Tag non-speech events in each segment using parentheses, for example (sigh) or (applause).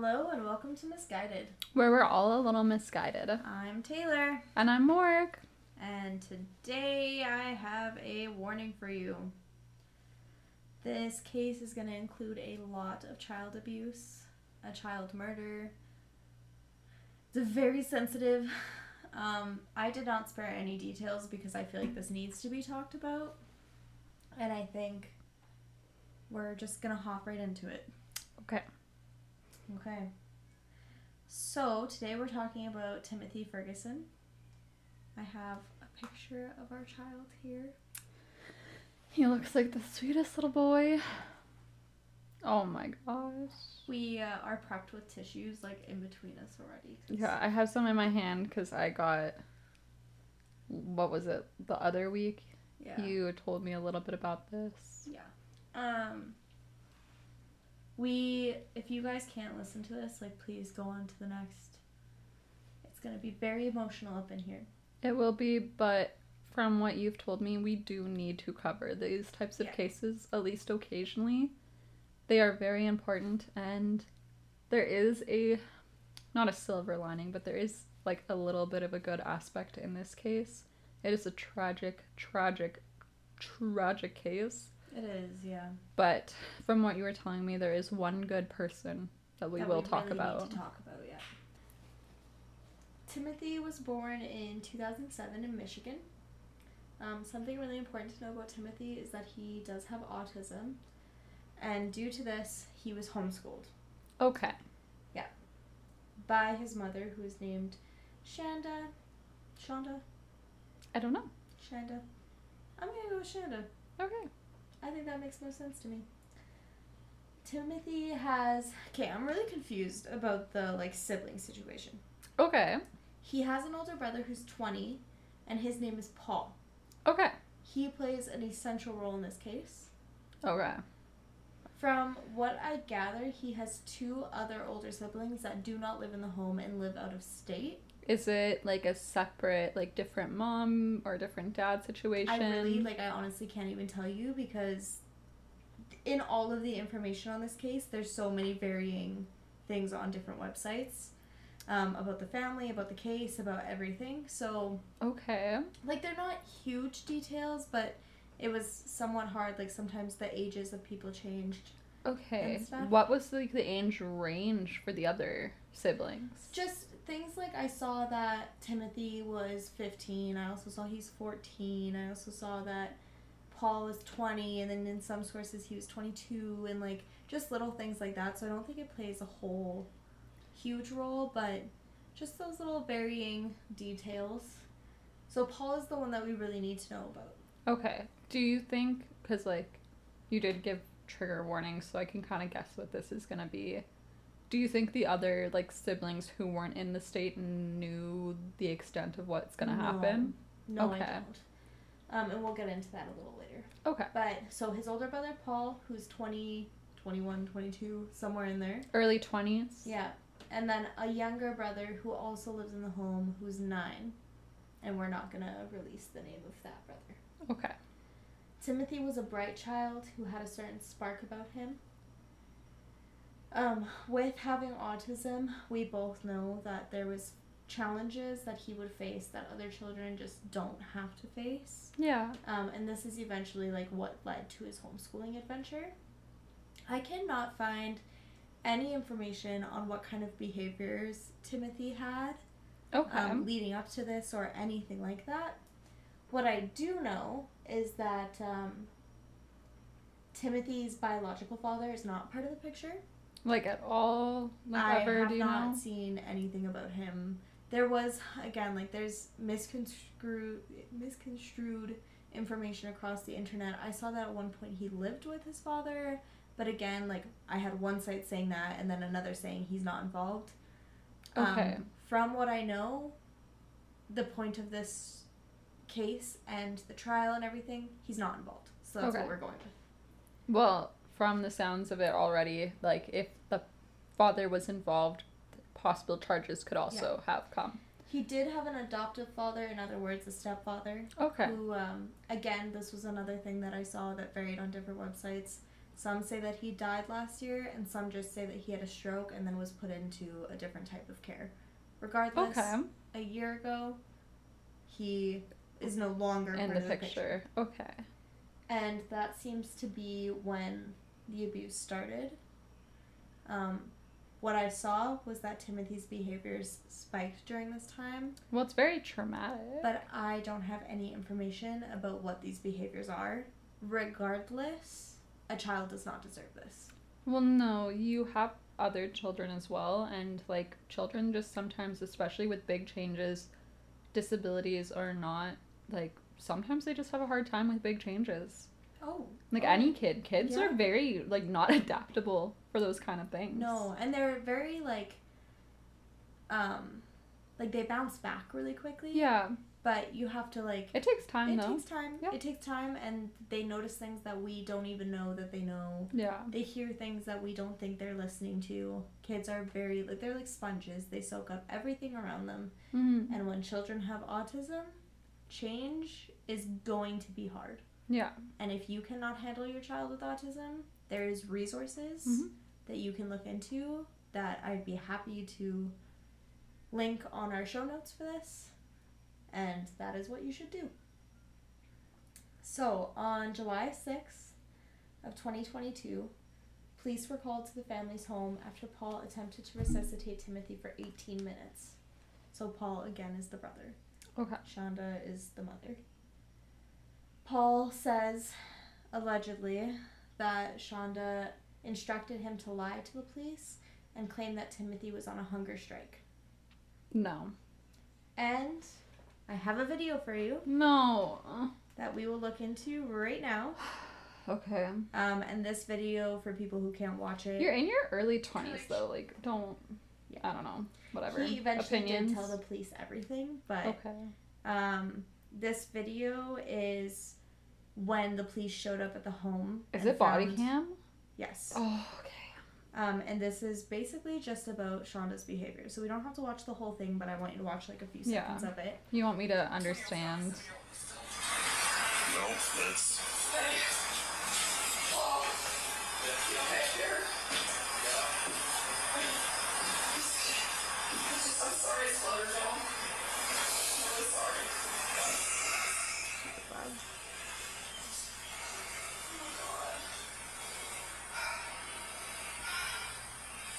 Hello and welcome to Misguided. where we're all a little misguided. I'm Taylor, And I'm Morg. and today I have a warning for you. This case is going to include a lot of child abuse, a child murder. It's a very sensitive. Um, I did not spare any details because I feel like this needs to be talked about. And I think we're just going to hop right into it. Okay. Okay. So today we're talking about Timothy Ferguson. I have a picture of our child here. He looks like the sweetest little boy. Oh my gosh. We uh, are prepped with tissues like in between us already. 'cause- Yeah, I have some in my hand because I got. What was it? The other week? Yeah. You told me a little bit about this. Yeah. Um. We, if you guys can't listen to this, like, please go on to the next. It's gonna be very emotional up in here. It will be, but from what you've told me, we do need to cover these types of Yeah. cases at least occasionally. They are very important, and there is a not a silver lining, but there is like a little bit of a good aspect in this case. It is a tragic, tragic, tragic case. It is, yeah. But from what you were telling me, there is one good person that we that will talk really about. To talk about, yeah. Timothy was born in 2007 in Michigan. Um, something really important to know about Timothy is that he does have autism, and due to this, he was homeschooled Okay. Yeah. By his mother, who is named Shanda. Shonda? I don't know. Shanda? I'm gonna go with Shanda. Okay. I think that makes most sense to me. Timothy has. Okay, I'm really confused about the like sibling situation. Okay. He has an older brother who's 20, and his name is Paul. Okay. He plays an essential role in this case. Okay. From what I gather, he has two other older siblings that do not live in the home and live out of state. Is it like a separate, like different mom or different dad situation? I really, like, I honestly can't even tell you because in all of the information on this case, there's so many varying things on different websites um, about the family, about the case, about everything. So, Okay. like they're not huge details but it was somewhat hard like sometimes the ages of people changed Okay. What was like the age range for the other siblings? just things like i saw that timothy was 15 i also saw he's 14 i also saw that paul was 20 and then in some sources he was 22 and like just little things like that so i don't think it plays a whole huge role but just those little varying details so paul is the one that we really need to know about Okay. Do you think cuz like you did give trigger warnings so I can kind of guess what this is going to be. Do you think the other like siblings who weren't in the state knew the extent of what's going to No. happen? No, I Okay. don't. Um, and we'll get into that a little later. Okay. But so his older brother Paul, who's 20, 21, 22, somewhere in there. Early 20s? Yeah. And then a younger brother who also lives in the home who's nine. And we're not going to release the name of that brother. Okay. Timothy was a bright child who had a certain spark about him. Um, with having autism, we both know that there was challenges that he would face that other children just don't have to face. Yeah. Um, and this is eventually like what led to his homeschooling adventure. I cannot find any information on what kind of behaviors Timothy had Okay. um, leading up to this or anything like that. What I do know is that um, Timothy's biological father is not part of the picture. Like at all? Like I ever, have do you not know? seen anything about him. There was again like there's misconstrued misconstrued information across the internet. I saw that at one point he lived with his father, but again like I had one site saying that and then another saying he's not involved. Okay. Um, from what I know, the point of this case and the trial and everything, he's not involved. So that's Okay. what we're going with. Well, from the sounds of it already, like if the father was involved, possible charges could also have come. He did have an adoptive father, in other words, a stepfather. Okay. Who, um, again, this was another thing that I saw that varied on different websites. Some say that he died last year, and some just say that he had a stroke and then was put into a different type of care. Regardless, Okay. a year ago, he is no longer In the the picture. Okay. and that seems to be when the abuse started. Um, what I saw was that Timothy's behaviors spiked during this time, Well, it's very traumatic. but I don't have any information about what these behaviors are. Regardless, a child does not deserve this. Well, no, you have other children as well, and like children just sometimes, especially with big changes, disabilities are not, like sometimes they just have a hard time with big changes. Oh, Like Oh. any kid, kids Yeah. are very like not (laughs) adaptable for those kind of things. no, and they're very like, um, like they bounce back really quickly. Yeah, But you have to like it takes time it though. takes time. Yeah. It takes time, and they notice things that we don't even know that they know. Yeah. They hear things that we don't think they're listening to. Kids are very like they're like sponges. They soak up everything around them. hmm And when children have autism, change is going to be hard. Yeah. And if you cannot handle your child with autism, there's resources Mhm. that you can look into that I'd be happy to link on our show notes for this. And that is what you should do. So, on July 6th of 2022, police were called to the family's home after Paul attempted to resuscitate Timothy for 18 minutes. So, Paul again is the brother. Okay. Shonda is the mother. Paul says, allegedly, that Shonda instructed him to lie to the police and claim that Timothy was on a hunger strike. No. And I have a video for you No. that we will look into right now. (sighs) Okay. Um, and this video, for people who can't watch it, You're in your early twenties though. Like, don't. Yeah. I don't know. Whatever. he eventually Opinions. did tell the police everything, but Okay. um, this video is when the police showed up at the home. Is and it body cam? Yes. Oh, okay. Um, and this is basically just about Shonda's behavior. So we don't have to watch the whole thing, but I want you to watch like a few Yeah. seconds of it. You want me to understand? No, that's I'm sorry, Slaughterville. I'm really sorry.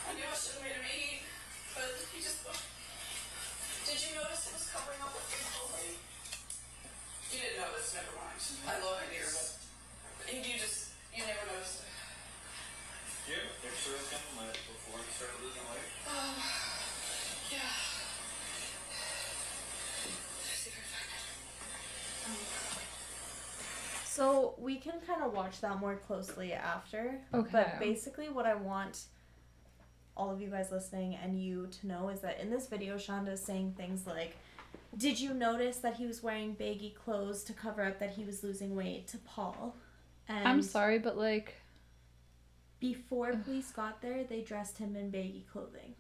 I knew I should have made him eat, but he just. Did you notice it was covering up with his clothing? You didn't notice, never mind. I love it here, but. And you just. You never noticed it. Do you have a picture of him like, before he started losing weight? Um. (sighs) Yeah. See if I can find it. So we can kind of watch that more closely after. Okay. But basically, what I want all of you guys listening and you to know is that in this video, Shonda is saying things like, Did you notice that he was wearing baggy clothes to cover up that he was losing weight to Paul? And I'm sorry, but like, Before police got there, they dressed him in baggy clothing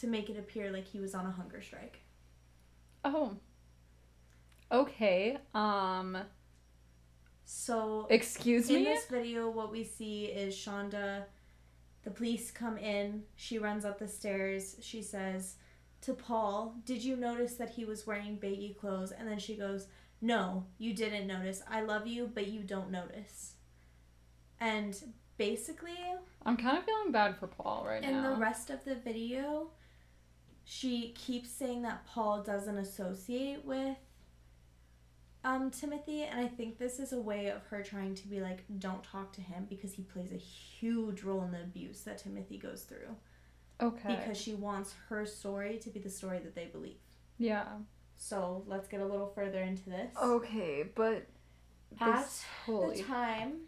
to make it appear like he was on a hunger strike. oh. Okay. Um. So Excuse in me. In this video, what we see is Shonda. The police come in. She runs up the stairs. She says to Paul, "Did you notice that he was wearing baggy clothes?" And then she goes, "No, you didn't notice. I love you, but you don't notice." And basically, I'm kind of feeling bad for Paul right in now. In the rest of the video, she keeps saying that Paul doesn't associate with um Timothy, and I think this is a way of her trying to be like, don't talk to him because he plays a huge role in the abuse that Timothy goes through. okay. Because she wants her story to be the story that they believe. yeah. So let's get a little further into this. Okay, but At holy. the time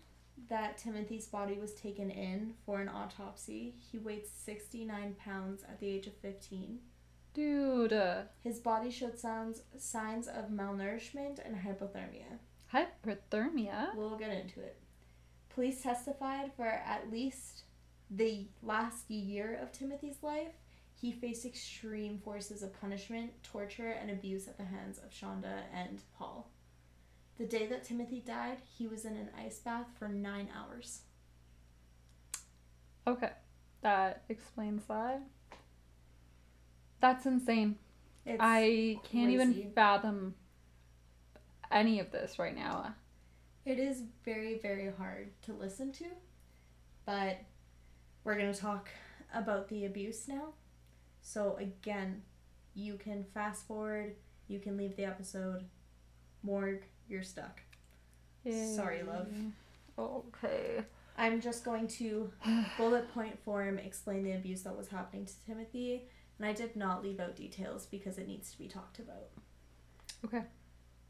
that Timothy's body was taken in for an autopsy, he weighed 69 pounds at the age of 15. Dude, His body showed signs signs of malnourishment and hypothermia. hypothermia. We'll get into it. Police testified for at least the last year of Timothy's life, he faced extreme forces of punishment, torture, and abuse at the hands of Shonda and Paul. The day that Timothy died, he was in an ice bath for nine hours. Okay. That explains that. That's insane. It's, I can't crazy. even fathom any of this right now. It is very, very hard to listen to, but we're going to talk about the abuse now. So, again, you can fast forward, you can leave the episode. Morg, you're stuck. Sorry, love. Okay. I'm just going to bullet point form explain the abuse that was happening to Timothy, and I did not leave out details because it needs to be talked about. Okay.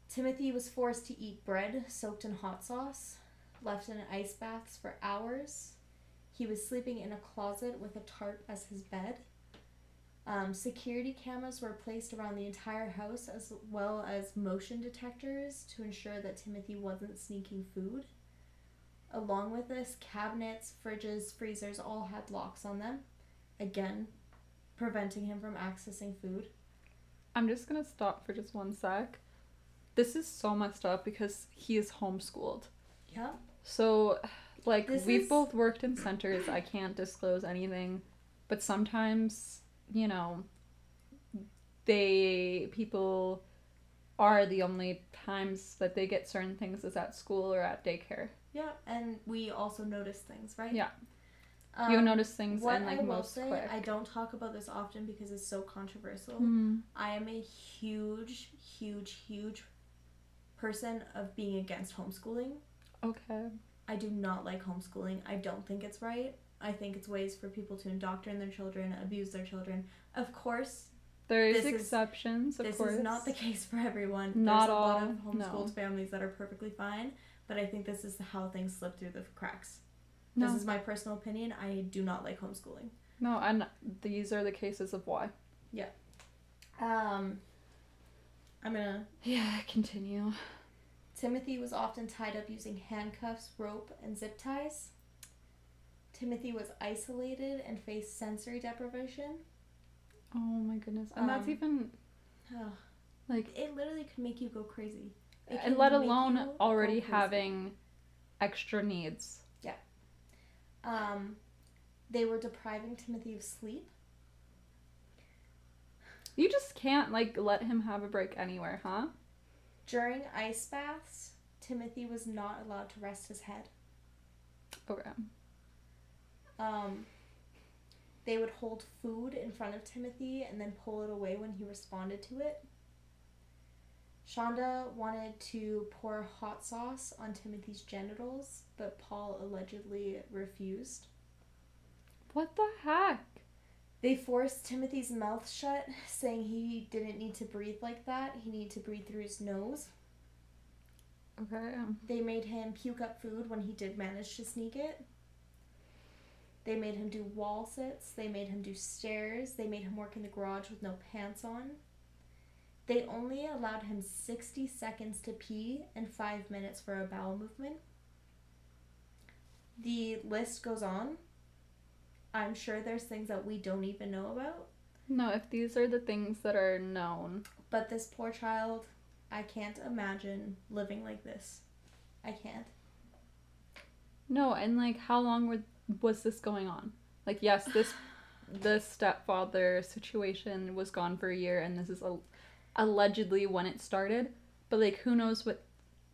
Timothy was forced to eat bread soaked in hot sauce, left in ice baths for hours. He was sleeping in a closet with a tarp as his bed. Um, security cameras were placed around the entire house as well as motion detectors to ensure that Timothy wasn't sneaking food. Along with this, cabinets, fridges, freezers all had locks on them. Again, preventing him from accessing food. I'm just gonna stop for just one sec. This is so messed up because he is homeschooled. Yeah. So, like, This we've is- both worked in centers. I can't disclose anything, but sometimes, you know, they people are the only times that they get certain things is at school or at daycare. Yeah, and we also notice things, right? Yeah. Um, you notice things what and like I will most say, quick. I don't talk about this often because it's so controversial. Hmm. I am a huge, huge, huge person of being against homeschooling. Okay. I do not like homeschooling. I don't think it's right. I think it's ways for people to indoctrinate their children, abuse their children. Of course, There is This is- exceptions, of this course. is not the (laughs) case for everyone. Not There's a lot of homeschooled no. families that are perfectly fine, but I think this is how things slip through the cracks. No, This is my personal opinion. I do not like homeschooling. no, and these are the cases of why. Yeah. Um, I'm gonna. Yeah, continue. Timothy was often tied up using handcuffs, rope, and zip ties. Timothy was isolated and faced sensory deprivation. Oh my goodness, and that's Um, even Ugh. like, It literally could make you go crazy. And let alone already having extra needs. Um, they were depriving Timothy of sleep. You just can't like let him have a break anywhere, huh? During ice baths, Timothy was not allowed to rest his head. Okay. Um, they would hold food in front of Timothy and then pull it away when he responded to it. Shonda wanted to pour hot sauce on Timothy's genitals, but Paul allegedly refused. What the heck? They forced Timothy's mouth shut, saying he didn't need to breathe like that. He needed to breathe through his nose. Okay. They made him puke up food when he did manage to sneak it. They made him do wall sits. They made him do stairs. They made him work in the garage with no pants on. They only allowed him 60 seconds to pee and 5 minutes for a bowel movement. The list goes on. I'm sure there's things that we don't even know about. No, if these are the things that are known, But this poor child, I can't imagine living like this. I can't. no, and like how long were, was this going on? Like, yes, this (sighs) the stepfather situation was gone for a year, and this is a, allegedly when it started. But like, who knows what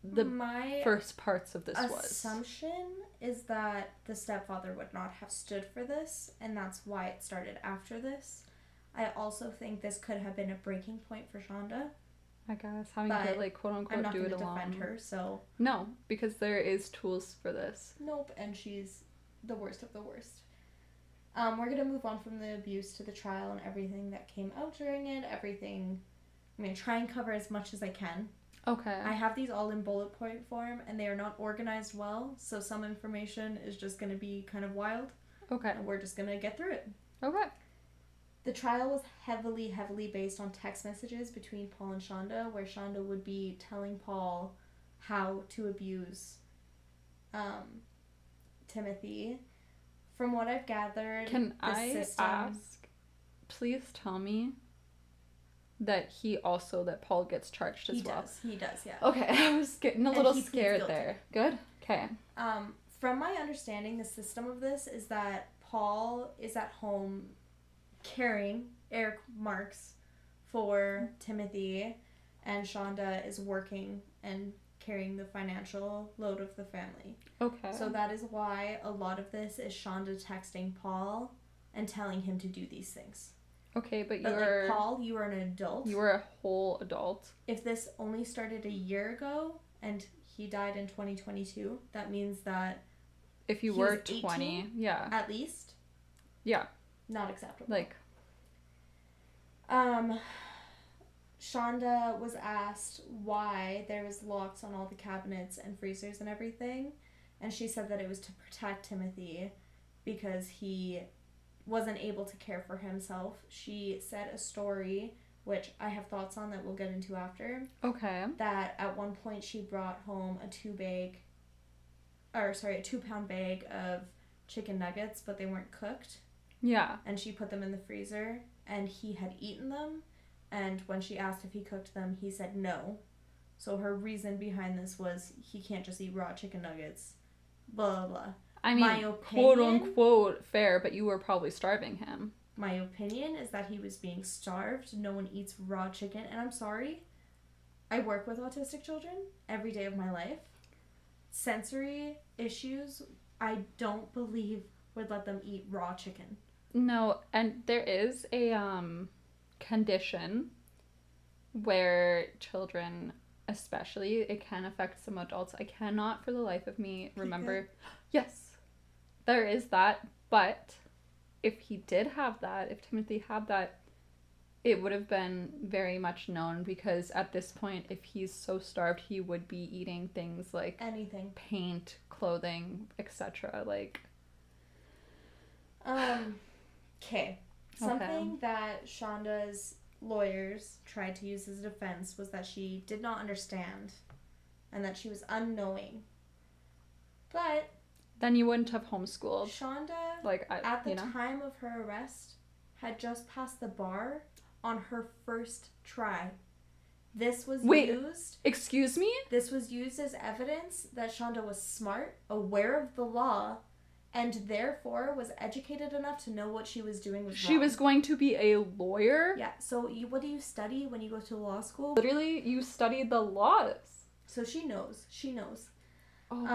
the My first parts of this was? assumption is that the stepfather would not have stood for this, and that's why it started after this. I also think this could have been a breaking point for Shonda. I guess having to like quote unquote I'm not do it to alone. defend her, so No, because there is tools for this. nope, and she's the worst of the worst. Um, we're gonna move on from the abuse to the trial and everything that came out during it. Everything. I'm gonna try and cover as much as I can. Okay. I have these all in bullet point form, and they are not organized well, so some information is just gonna be kind of wild. okay. and we're just gonna get through it. Okay. The trial was heavily, heavily based on text messages between Paul and Shonda, where Shonda would be telling Paul how to abuse um, Timothy. From what I've gathered, Can I system- ask? Please tell me that he also that Paul gets charged as he well. does. He does. Yeah. Okay, (laughs) I was getting a And little scared there. Good. Okay. Um, from my understanding, the system of this is that Paul is at home caring Eric Marks for Timothy, and Shonda is working and carrying the financial load of the family. Okay. So that is why a lot of this is Shonda texting Paul and telling him to do these things. Okay, but But you're like Paul, you are an adult. you were a whole adult. if this only started a year ago and he died in 2022, that means that If you were was 18? 20, yeah. at least Yeah. not acceptable. Like Um, Shonda was asked why there was locks on all the cabinets and freezers and everything, and she said that it was to protect Timothy because he wasn't able to care for himself. She said a story which I have thoughts on that we'll get into after. okay. That at one point she brought home a two bag, or sorry, a two pound bag of chicken nuggets, but they weren't cooked Yeah. and she put them in the freezer and he had eaten them and when she asked if he cooked them he said no so her reason behind this was he can't just eat raw chicken nuggets blah blah blah I mean, quote unquote fair, but you were probably starving him. my opinion is that he was being starved no one eats raw chicken and i'm sorry i work with autistic children every day of my life sensory issues i don't believe would let them eat raw chicken No, and there is a um condition where children especially it can affect some adults. I cannot for the life of me remember. (gasps) Yes. There is that, but if he did have that, if Timothy had that, it would have been very much known because at this point if he's so starved he would be eating things like anything paint, clothing, etc. Like Um, (sighs) okay. Something that Shonda's lawyers tried to use as a defense was that she did not understand and that she was unknowing. But then you wouldn't have homeschooled. Shonda, Like I, at the you know. time of her arrest, had just passed the bar on her first try. This was Wait. used. Excuse me? This was used as evidence that Shonda was smart, aware of the law, and therefore was educated enough to know what she was doing was She wrong. was going to be a lawyer. Yeah. So you, what do you study when you go to law school? Literally, you studied the laws. So she knows. She knows. Oh,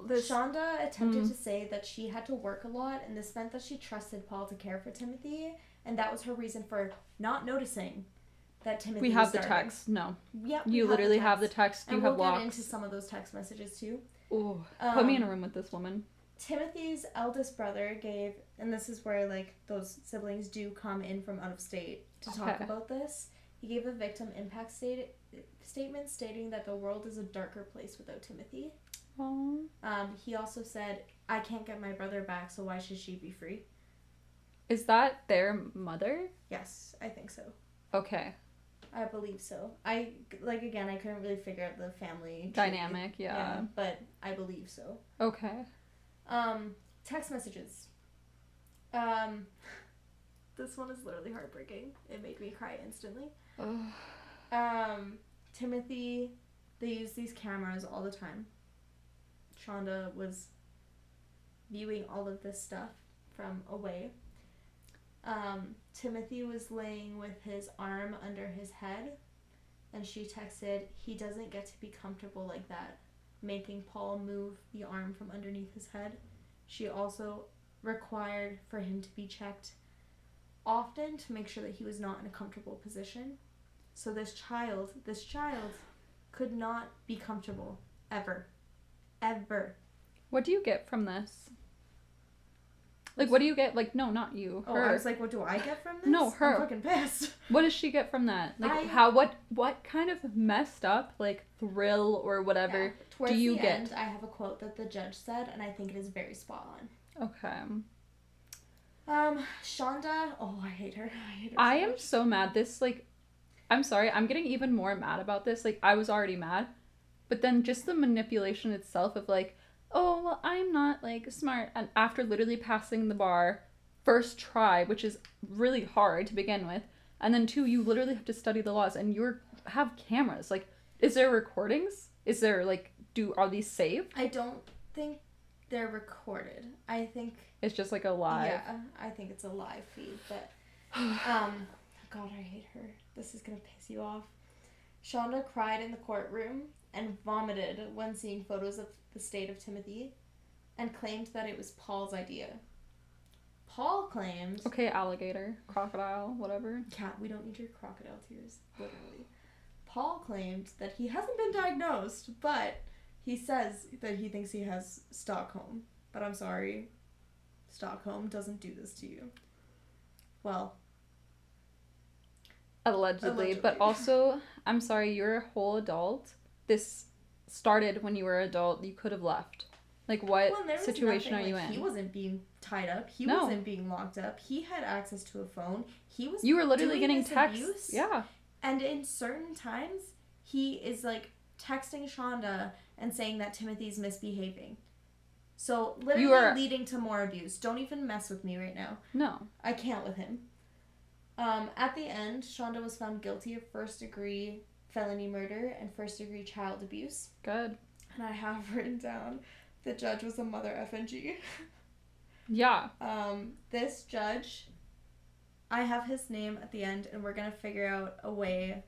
Um, this. Shonda attempted Mm. to say that she had to work a lot, and this meant that she trusted Paul to care for Timothy, and that was her reason for not noticing that Timothy. we have the text. No, we you have literally have the text. text. You And have we'll get into some of those text messages too. Ooh, put me in Um, a room with this woman. Timothy's eldest brother gave, and this is where like those siblings do come in from out of state to talk about this. He gave a victim impact state, statement stating that the world is a darker place without Timothy. Um, he also said, "I can't get my brother back, so why should she be free?" is that their mother? Yes, I think so. Okay, I believe so. I like again. I couldn't really figure out the family dynamic. Yeah. but I believe so. Okay. Um, text messages. Um, (laughs) this one is literally heartbreaking. It made me cry instantly. Ugh. Um, Timothy, they use these cameras all the time. Shonda was viewing all of this stuff from away. Um, Timothy was laying with his arm under his head, and she texted, He doesn't get to be comfortable like that, making Paul move the arm from underneath his head. She also required for him to be checked often to make sure that he was not in a comfortable position. So this child, this child could not be comfortable ever. Ever. What do you get from this? Like, what do you get? Like, no, not you. Oh. I was like, what do I get from this? No, her. I'm fucking pissed. (laughs) what does she get from that? Like, I- how? What? What kind of messed up like thrill or whatever? Yeah. Towards you the get? end, I have a quote that the judge said, and I think it is very spot on. Okay. Um, Shonda. Oh, I hate her. (laughs) I hate her. I so am so mad. This like, I'm sorry. I'm getting even more mad about this. Like, I was already mad, but then just the manipulation itself of like, oh well, I'm not like smart, and after literally passing the bar, first try, which is really hard to begin with, And then two, you literally have to study the laws and you're have cameras. Like, is there recordings? Is there like do are these saved? I don't think they're recorded. I think It's just like a live. Yeah, I think it's a live feed, but um (sighs) God, I hate her. This is gonna piss you off. Shonda cried in the courtroom and vomited when seeing photos of the state of Timothy and claimed that it was Paul's idea. Paul claimed Okay, alligator, crocodile, whatever. Cat, we don't need your crocodile tears, literally. Paul claimed that he hasn't been diagnosed, but he says that he thinks he has Stockholm. But I'm sorry, Stockholm doesn't do this to you. Well, Allegedly, but also, I'm sorry, you're a whole adult. This started when you were an adult. You could have left. Like, what well, situation nothing, are you like, in? He wasn't being tied up. He No. wasn't being locked up. He had access to a phone. He was. You were literally getting texts. abuse. Yeah. And in certain times, he is like texting Shonda and saying that Timothy's misbehaving. So literally are- leading to more abuse. Don't even mess with me right now. No. I can't with him. Um, at the end, Shonda was found guilty of first degree felony murder and first degree child abuse. Good. And I have (laughs) written down the judge was a mother FNG. Yeah. Um, this judge, I have his name at the end, and we're gonna figure out a way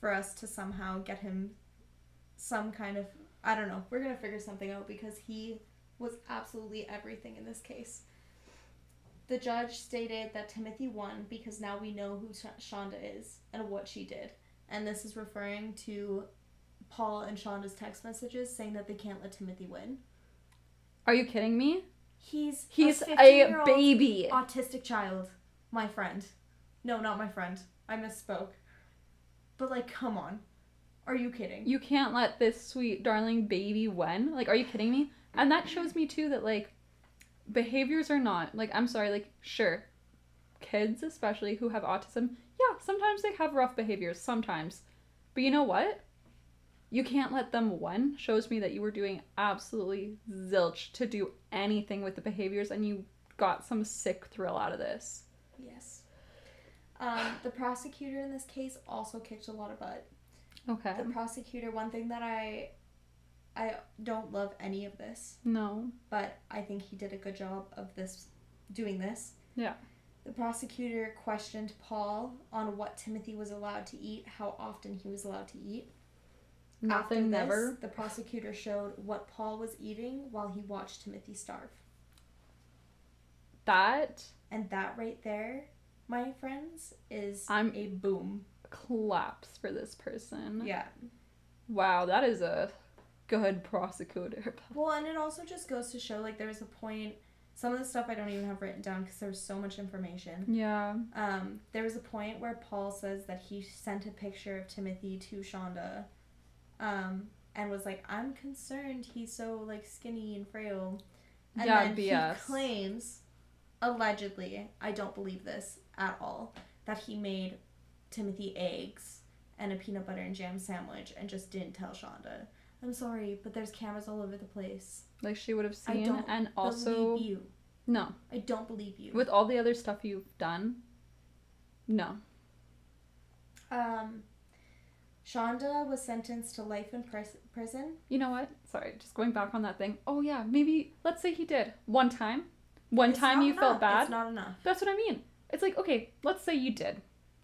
for us to somehow get him some kind of I don't know. We're gonna figure something out because he was absolutely everything in this case. The judge stated that Timothy won because now we know who Sh- Shonda is and what she did, and this is referring to Paul and Shonda's text messages saying that they can't let Timothy win. Are you kidding me? He's He's a, a baby. autistic child. My friend. No, not my friend. I misspoke. But like, come on. Are you kidding? You can't let this sweet darling baby win. Like, are you kidding me? And that shows me too that like behaviors are not like I'm sorry, like sure. Kids especially who have autism, yeah, sometimes they have rough behaviors, sometimes. But you know what? You can't let them win. Shows me that you were doing absolutely zilch to do anything with the behaviors and you got some sick thrill out of this. yes. Um, the prosecutor in this case also kicked a lot of butt. Okay. The prosecutor, one thing that I, I don't love any of this, No. but I think he did a good job of this, doing this. Yeah. The prosecutor questioned Paul on what Timothy was allowed to eat, how often he was allowed to eat. After Nothing this, never. The prosecutor showed what Paul was eating while he watched Timothy starve. That And that right there, my friends, is I'm- a boom. claps for this person. Yeah. Wow, that is a good prosecutor. Well, and it also just goes to show like there's a point. Some of the stuff I don't even have written down because there was so much information. Yeah. Um, there was a point where Paul says that he sent a picture of Timothy to Shonda, um, and was like, "I'm concerned he's so like skinny and frail." And Yeah, then BS. he claims, allegedly, I don't believe this at all, that he made Timothy eggs and a peanut butter and jam sandwich and just didn't tell Shonda. I'm sorry, but there's cameras all over the place. Like she would have I seen don't and also believe you. no. I don't believe you. With all the other stuff you've done. No. Um, Shonda was sentenced to life in pris- prison. You know what? Sorry, just going back on that thing. Oh yeah, maybe let's say he did. One time. One It's time you felt bad. It's not enough. That's what I mean. It's like, okay, let's say you did.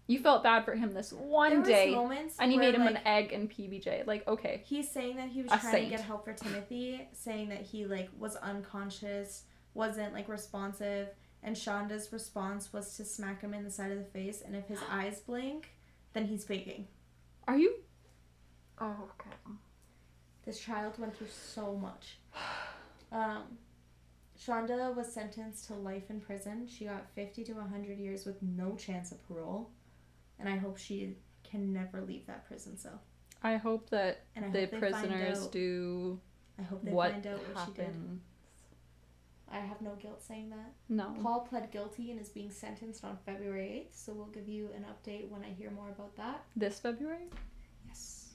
You felt bad for him this one there was day moments and you where, made him like, an egg and PBJ. Like, okay. He's saying that he was A trying saint. to get help for Timothy, saying that he like was unconscious, wasn't like responsive, and Shonda's response was to smack him in the side of the face, and if his (gasps) eyes blink, then he's faking. Are you Oh, okay. This child went through so much. Um, Shonda was sentenced to life in prison. She got 50 to 100 years with no chance of parole. And I hope she can never leave that prison cell. I hope that And I the hope prisoners out, do I hope they what find out what she did. happened. I have no guilt saying that. No. Paul pled guilty and is being sentenced on February 8th, so we'll give you an update when I hear more about that. This February? Yes.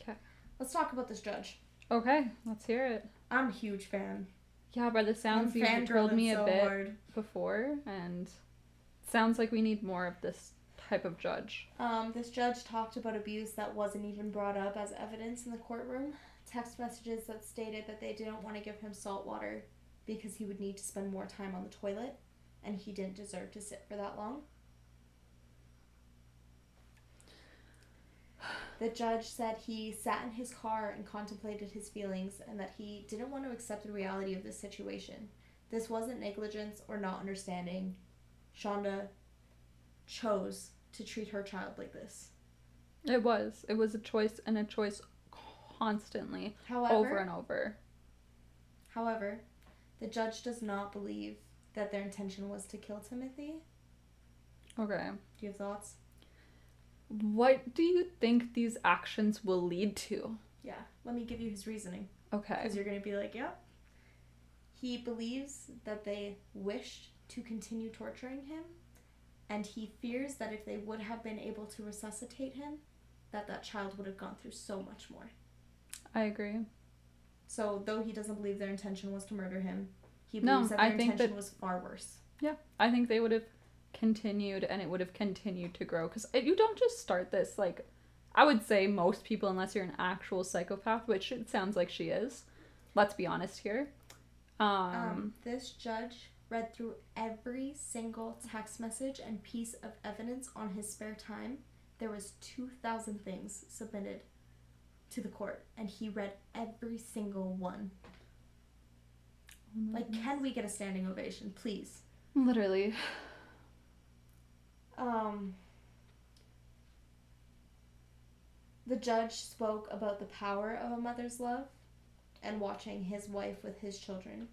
Okay. Let's talk about this judge. Okay, let's hear it. I'm a huge fan. Yeah, by the sounds I'm you've told me a so bit hard. before, and sounds like we need more of this type of judge? Um, this judge talked about abuse that wasn't even brought up as evidence in the courtroom. Text messages that stated that they didn't want to give him salt water because he would need to spend more time on the toilet and he didn't deserve to sit for that long. The judge said he sat in his car and contemplated his feelings and that he didn't want to accept the reality of this situation. This wasn't negligence or not understanding. Shonda chose to treat her child like this. It was. It was a choice and a choice constantly, However, over and over. However, the judge does not believe that their intention was to kill Timothy. Okay. Do you have thoughts? What do you think these actions will lead to? Yeah, let me give you his reasoning. Okay. Because you're going to be like, yep. He believes that they wished to continue torturing him, and he fears that if they would have been able to resuscitate him, that that child would have gone through so much more. I agree. So, though he doesn't believe their intention was to murder him, he No, believes that I their think intention that- was far worse. Yeah, I think they would have continued and it would have continued to grow because you don't just start this like I would say most people unless you're an actual psychopath, which it sounds like she is. Let's be honest here. Um, Um, this judge read through every single text message and piece of evidence on his spare time. There was 2,000 things submitted to the court, and he read every single one. Like, can we get a standing ovation, please? literally. Um, the judge spoke about the power of a mother's love and watching his wife with his children.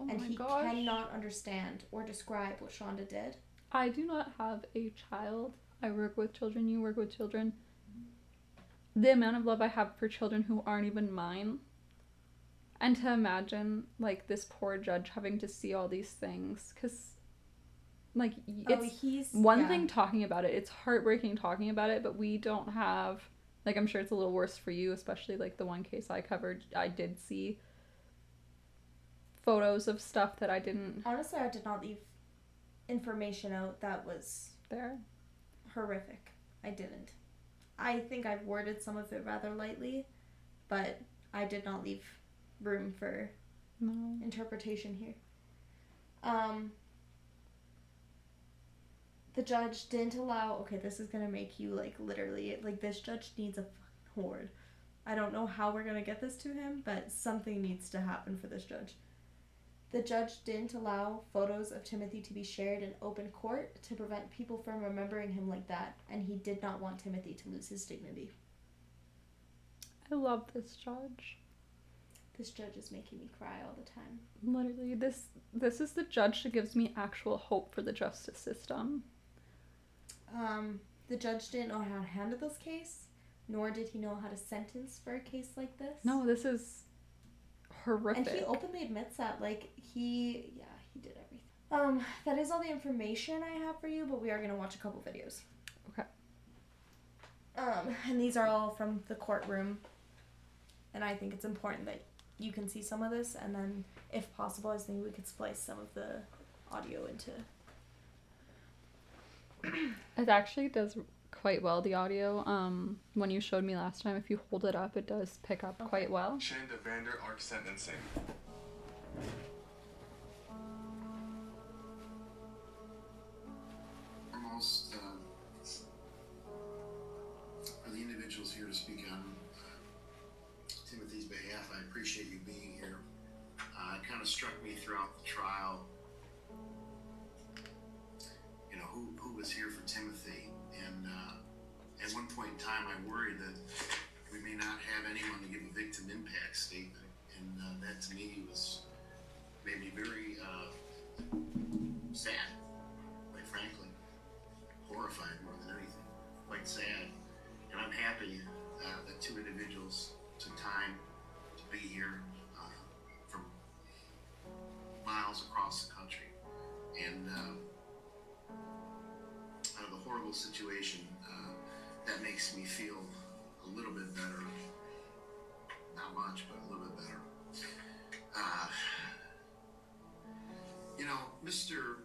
Oh and my he gosh. cannot understand or describe what Shonda did. I do not have a child. I work with children, you work with children. The amount of love I have for children who aren't even mine. And to imagine, like, this poor judge having to see all these things. Because, like, oh, it's he's one yeah. thing talking about it. It's heartbreaking talking about it, but we don't have. Like, I'm sure it's a little worse for you, especially, like, the one case I covered. I did see photos of stuff that I didn't Honestly, I did not leave information out that was there. horrific. I didn't. I think I've worded some of it rather lightly, but I did not leave room for No. interpretation here. Um, the judge didn't allow. Okay, this is gonna make you like literally like this judge needs a fucking horde. I don't know how we're gonna get this to him, but something needs to happen for this judge. The judge didn't allow photos of Timothy to be shared in open court to prevent people from remembering him like that, and he did not want Timothy to lose his dignity. I love this judge. This judge is making me cry all the time. Literally, this this is the judge that gives me actual hope for the justice system. Um, the judge didn't know how to handle this case, nor did he know how to sentence for a case like this. No, this is horrific. and he openly admits that. Like he, yeah, he did everything. Um, that is all the information I have for you, but we are gonna watch a couple videos. Okay. Um, and these are all from the courtroom, and I think it's important that you can see some of this, and then, if possible, I think we could splice some of the audio into. It actually does quite well the audio. Um, when you showed me last time, if you hold it up, it does pick up quite well. Shanda Vander Ark sentencing. Foremost, um, are the individuals here to speak on Timothy's behalf. I appreciate you being here. Uh, it kind of struck me throughout the trial, you know, who, who was here for Timothy. At one point in time, I worried that we may not have anyone to give a victim impact statement. And uh, that to me was made me very uh, sad, quite frankly horrified more than anything, quite sad. And I'm happy uh, that two individuals took time to be here uh, from miles across the country. And uh, out of the horrible situation, that makes me feel a little bit better. Not much, but a little bit better. Uh, you know, Mr.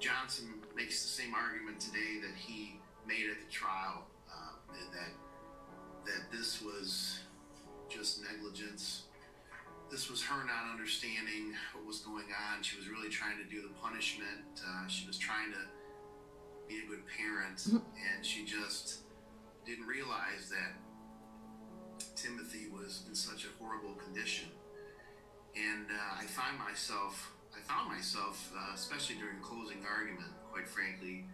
Johnson makes the same argument today that he made at the trial, uh, and that that this was just negligence. This was her not understanding what was going on. She was really trying to do the punishment. Uh, she was trying to be a good parent, and she just didn't realize that Timothy was in such a horrible condition. And uh, I find myself, I found myself, uh, especially during closing argument, quite frankly,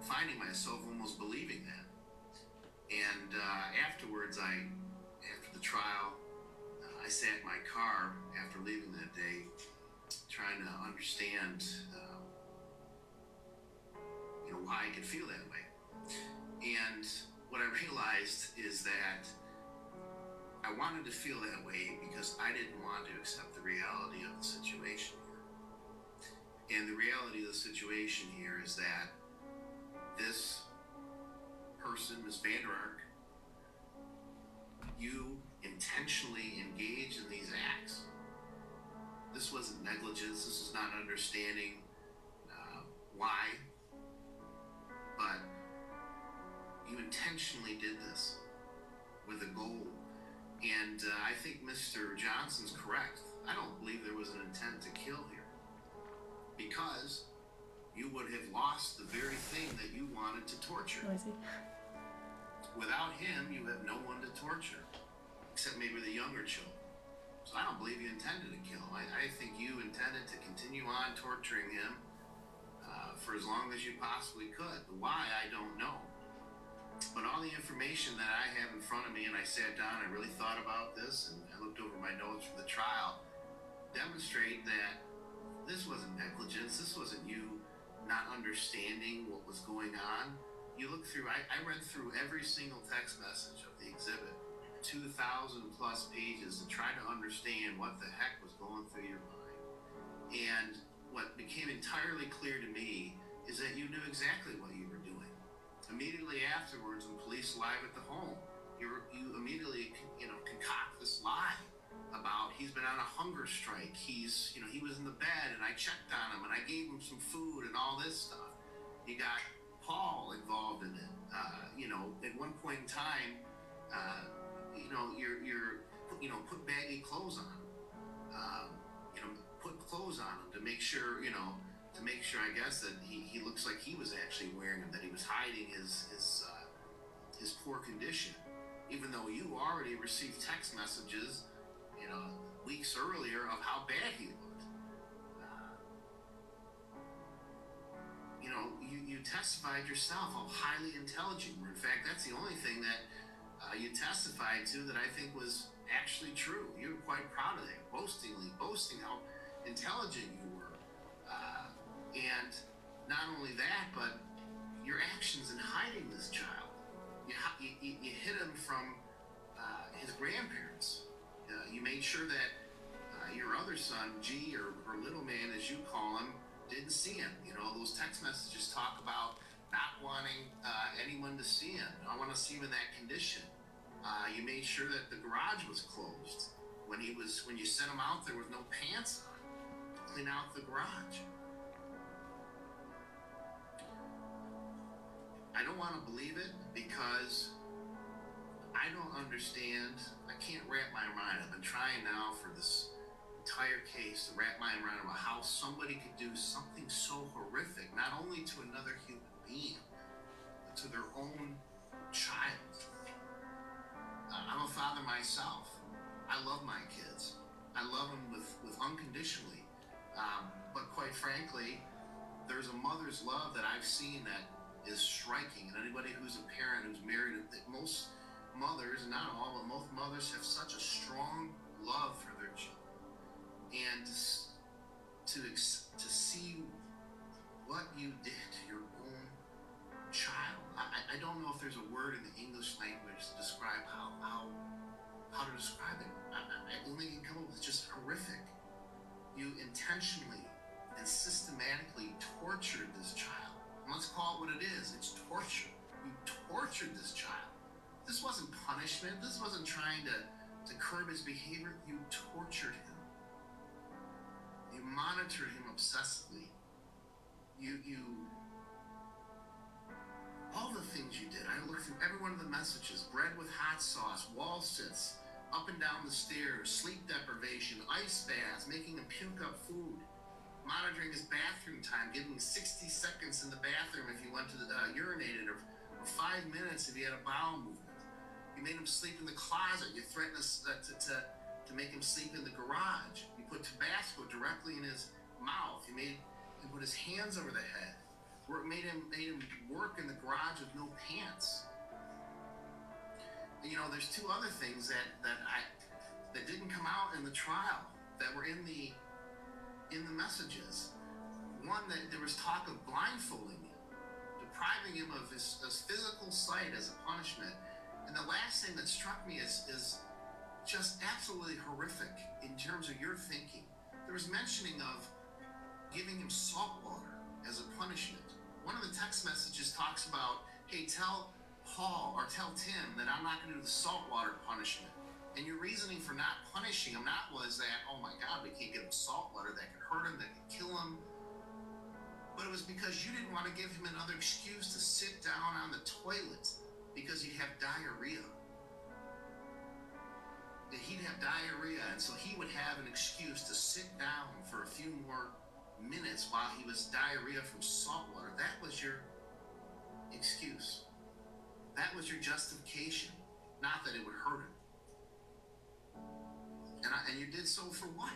finding myself almost believing that. And uh, afterwards, I, after the trial, uh, I sat in my car after leaving that day, trying to understand, uh, you know, why I could feel that way. And what I realized is that I wanted to feel that way because I didn't want to accept the reality of the situation here. And the reality of the situation here is that this person, Ms. Vander Ark, you intentionally engage in these acts. This wasn't negligence. This is not understanding uh, why, but you intentionally did this with a goal. And uh, I think Mr. Johnson's correct. I don't believe there was an intent to kill here because you would have lost the very thing that you wanted to torture. Noisy. Without him, you have no one to torture, except maybe the younger children. So I don't believe you intended to kill him. I, I think you intended to continue on torturing him uh, for as long as you possibly could. Why, I don't know. But all the information that I have in front of me, and I sat down, I really thought about this, and I looked over my notes from the trial, demonstrate that this wasn't negligence. This wasn't you not understanding what was going on. You look through, I, I read through every single text message of the exhibit, 2,000 plus pages to try to understand what the heck was going through your mind. And what became entirely clear to me is that you knew exactly what you. Immediately afterwards, when police arrive at the home, you, you immediately, you know, concoct this lie about he's been on a hunger strike. He's, you know, he was in the bed and I checked on him and I gave him some food and all this stuff. You got Paul involved in it. Uh, you know, at one point in time, uh, you know, you're, you're, you know, put baggy clothes on. Um, you know, put clothes on him to make sure, you know, to make sure, I guess, that he, he looks like he was actually wearing them, that he was hiding his his uh, his poor condition, even though you already received text messages, you know, weeks earlier of how bad he looked. Uh, you know, you, you testified yourself how highly intelligent you were. In fact, that's the only thing that uh, you testified to that I think was actually true. You were quite proud of that, boastingly boasting how intelligent you and not only that, but your actions in hiding this child. You, you, you, hid him from uh, his grandparents. Uh, you made sure that uh, your other son, G, or, or little man, as you call him, didn't see him. You know, those text messages talk about not wanting uh, anyone to see him. I want to see him in that condition. Uh, you made sure that the garage was closed. When he was, when you sent him out, there with no pants on. to Clean out the garage. I don't want to believe it because I don't understand. I can't wrap my mind. I've been trying now for this entire case to wrap my mind around how somebody could do something so horrific, not only to another human being, but to their own child. I'm a father myself. I love my kids. I love them with, with unconditionally. Um, but quite frankly, there's a mother's love that I've seen that is striking. And anybody who's a parent who's married, most mothers, not all, but most mothers have such a strong love for their children. And to to see what you did to your own child, I, I- don't know if there's a word in the English language to describe how how how to describe it. I, I only can come up with just horrific. You intentionally and systematically tortured this child. Let's call it what it is. It's torture. You tortured this child. This wasn't punishment. This wasn't trying to, to curb his behavior. You tortured him. You monitored him obsessively. You you all the things you did. I looked through every one of the messages: bread with hot sauce, wall sits, up and down the stairs, sleep deprivation, ice baths, making him puke up food, monitoring his bathroom time, giving him 60 seconds in the bathroom if he went to the uh, urinated, or, or five minutes if he had a bowel movement. You made him sleep in the closet. You threatened uh, to, to to make him sleep in the garage. You put Tabasco directly in his mouth. You made him put his hands over the head. Work made him made him work in the garage with no pants. You know, there's two other things that that I that didn't come out in the trial that were in the in the messages. One that there was talk of blindfolding him, depriving him of his, his physical sight as a punishment. And the last thing that struck me is is just absolutely horrific in terms of your thinking. There was mentioning of giving him salt water as a punishment. One of the text messages talks about, hey, tell Paul or tell Tim that I'm not going to do the salt water punishment. And your reasoning for not punishing him not was that, oh my God, we can't give him salt water that could hurt him, that could kill him. But it was because you didn't want to give him another excuse to sit down on the toilet because he'd have diarrhea that he'd have diarrhea, and so he would have an excuse to sit down for a few more minutes while he was diarrhea from salt water. That was your excuse. That was your justification. Not that it would hurt him. And, I, and you did so for what?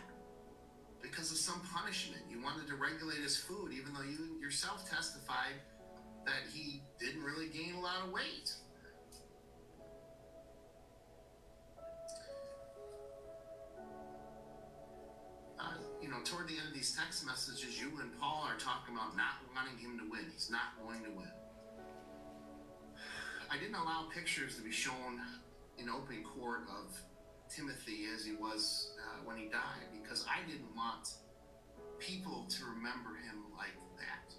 Because of some punishment. You wanted to regulate his food, even though you yourself testified that he didn't really gain a lot of weight. uh, you know, toward the end of these text messages, you and Paul are talking about not wanting him to win. He's not going to win. I didn't allow pictures to be shown in open court of Timothy as he was uh, when he died because I didn't want people to remember him like that.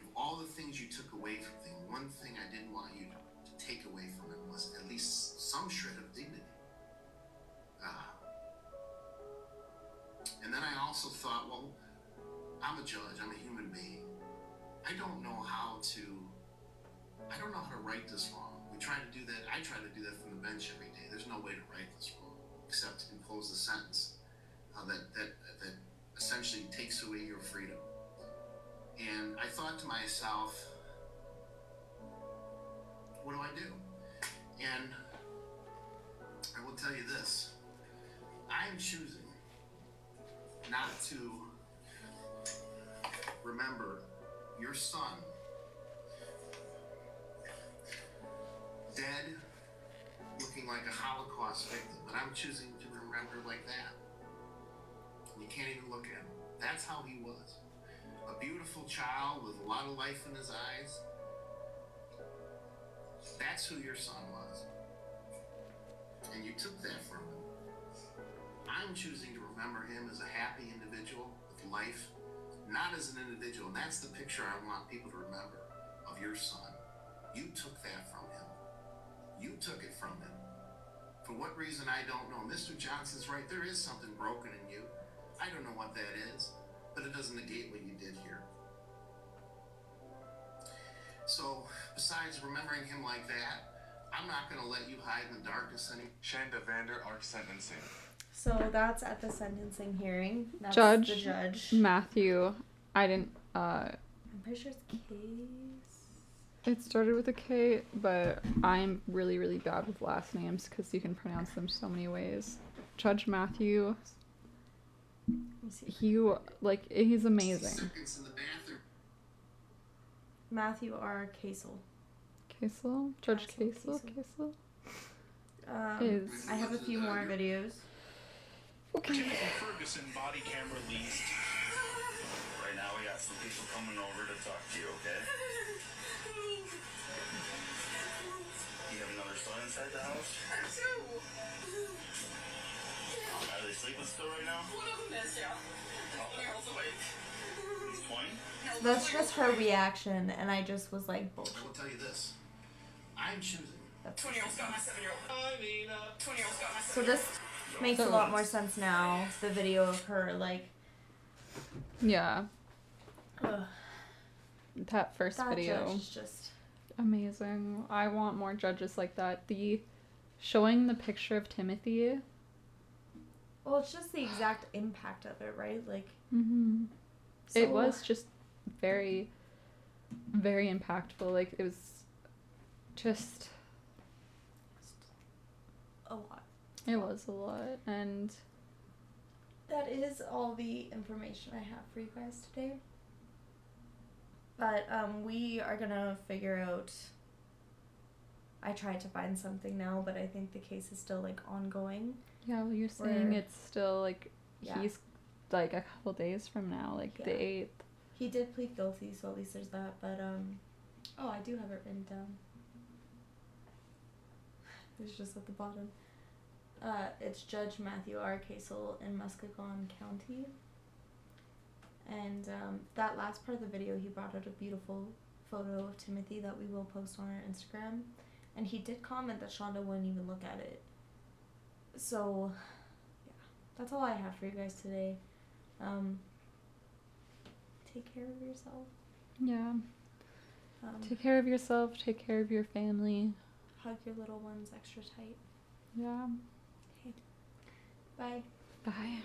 Of all the things you took away from him, one thing I didn't want you to, take away from him was at least some shred of dignity. Uh, and then I also thought, well, I'm a judge, I'm a human being. I don't know how to, I don't know how to right this wrong. We try to do that, I try to do that from the bench every day. There's no way to right this wrong except to impose a sentence uh, that, that, that essentially takes away your freedom. And I thought to myself, what do I do? And I will tell you this I am choosing not to remember your son like a Holocaust victim, but I'm choosing to remember like that. You can't even look at him. That's how he was. A beautiful child with a lot of life in his eyes. That's who your son was. And you took that from him. I'm choosing to remember him as a happy individual with life, not as an individual. And that's the picture I want people to remember of your son. You took that from him. You took it from him. For what reason, I don't know. Mr. Johnson's right. There is something broken in you. I don't know what that is, but it doesn't negate what you did here. So, besides remembering him like that, I'm not going to let you hide in the darkness anymore. Shanda Vander Ark sentencing. So that's at the sentencing hearing. That's Judge. The judge. Matthew, I didn't. Uh, I'm pretty sure it's case. It started with a K, but I'm really, really bad with last names because you can pronounce them so many ways. Judge Matthew, Let me see. he like he's amazing. Seconds in the bathroom. Matthew R. Kacel. Kacel, Judge Kacel, Kacel, Kacel. Kacel. Um, Is I have a few more videos. okay. Ferguson body camera leased. Right got some people coming over to talk to you, okay? (laughs) You have another son inside the house? Are they sleeping still right now? One of them is, yeah. Twenty year old's awake. He's 20? That's just her reaction, and I just was like, bullshit. I will tell you this. I'm choosing. Twenty year old's got my seven year old. I mean, uh, Twenty year old's got my So seven year this makes a lot more sense now. The video of her like Yeah, Ugh, that first that video. is just Amazing. I want more judges like that. The showing the picture of Timothy. well, it's just the exact impact of it, right? Like Mm-hmm. it was just very, very impactful. Like it was just a lot. it was a lot, and That is all the information I have for you guys today. But um, we are gonna figure out. I tried to find something now, but I think the case is still like ongoing. yeah, well, you're saying Where- it's still like Yeah. he's like a couple days from now, like the eighth. He did plead guilty, so at least there's that. But um, oh, I do have it written down. It's just at the bottom. Uh, it's Judge Matthew R. Kacel in Muskegon County. And um, that last part of the video, he brought out a beautiful photo of Timothy that we will post on our Instagram. And he did comment that Shanda wouldn't even look at it. So, yeah, that's all I have for you guys today. Um, take care of yourself. Yeah. Um, Take care of yourself. Take care of your family. hug your little ones extra tight. Yeah. Bye. Bye.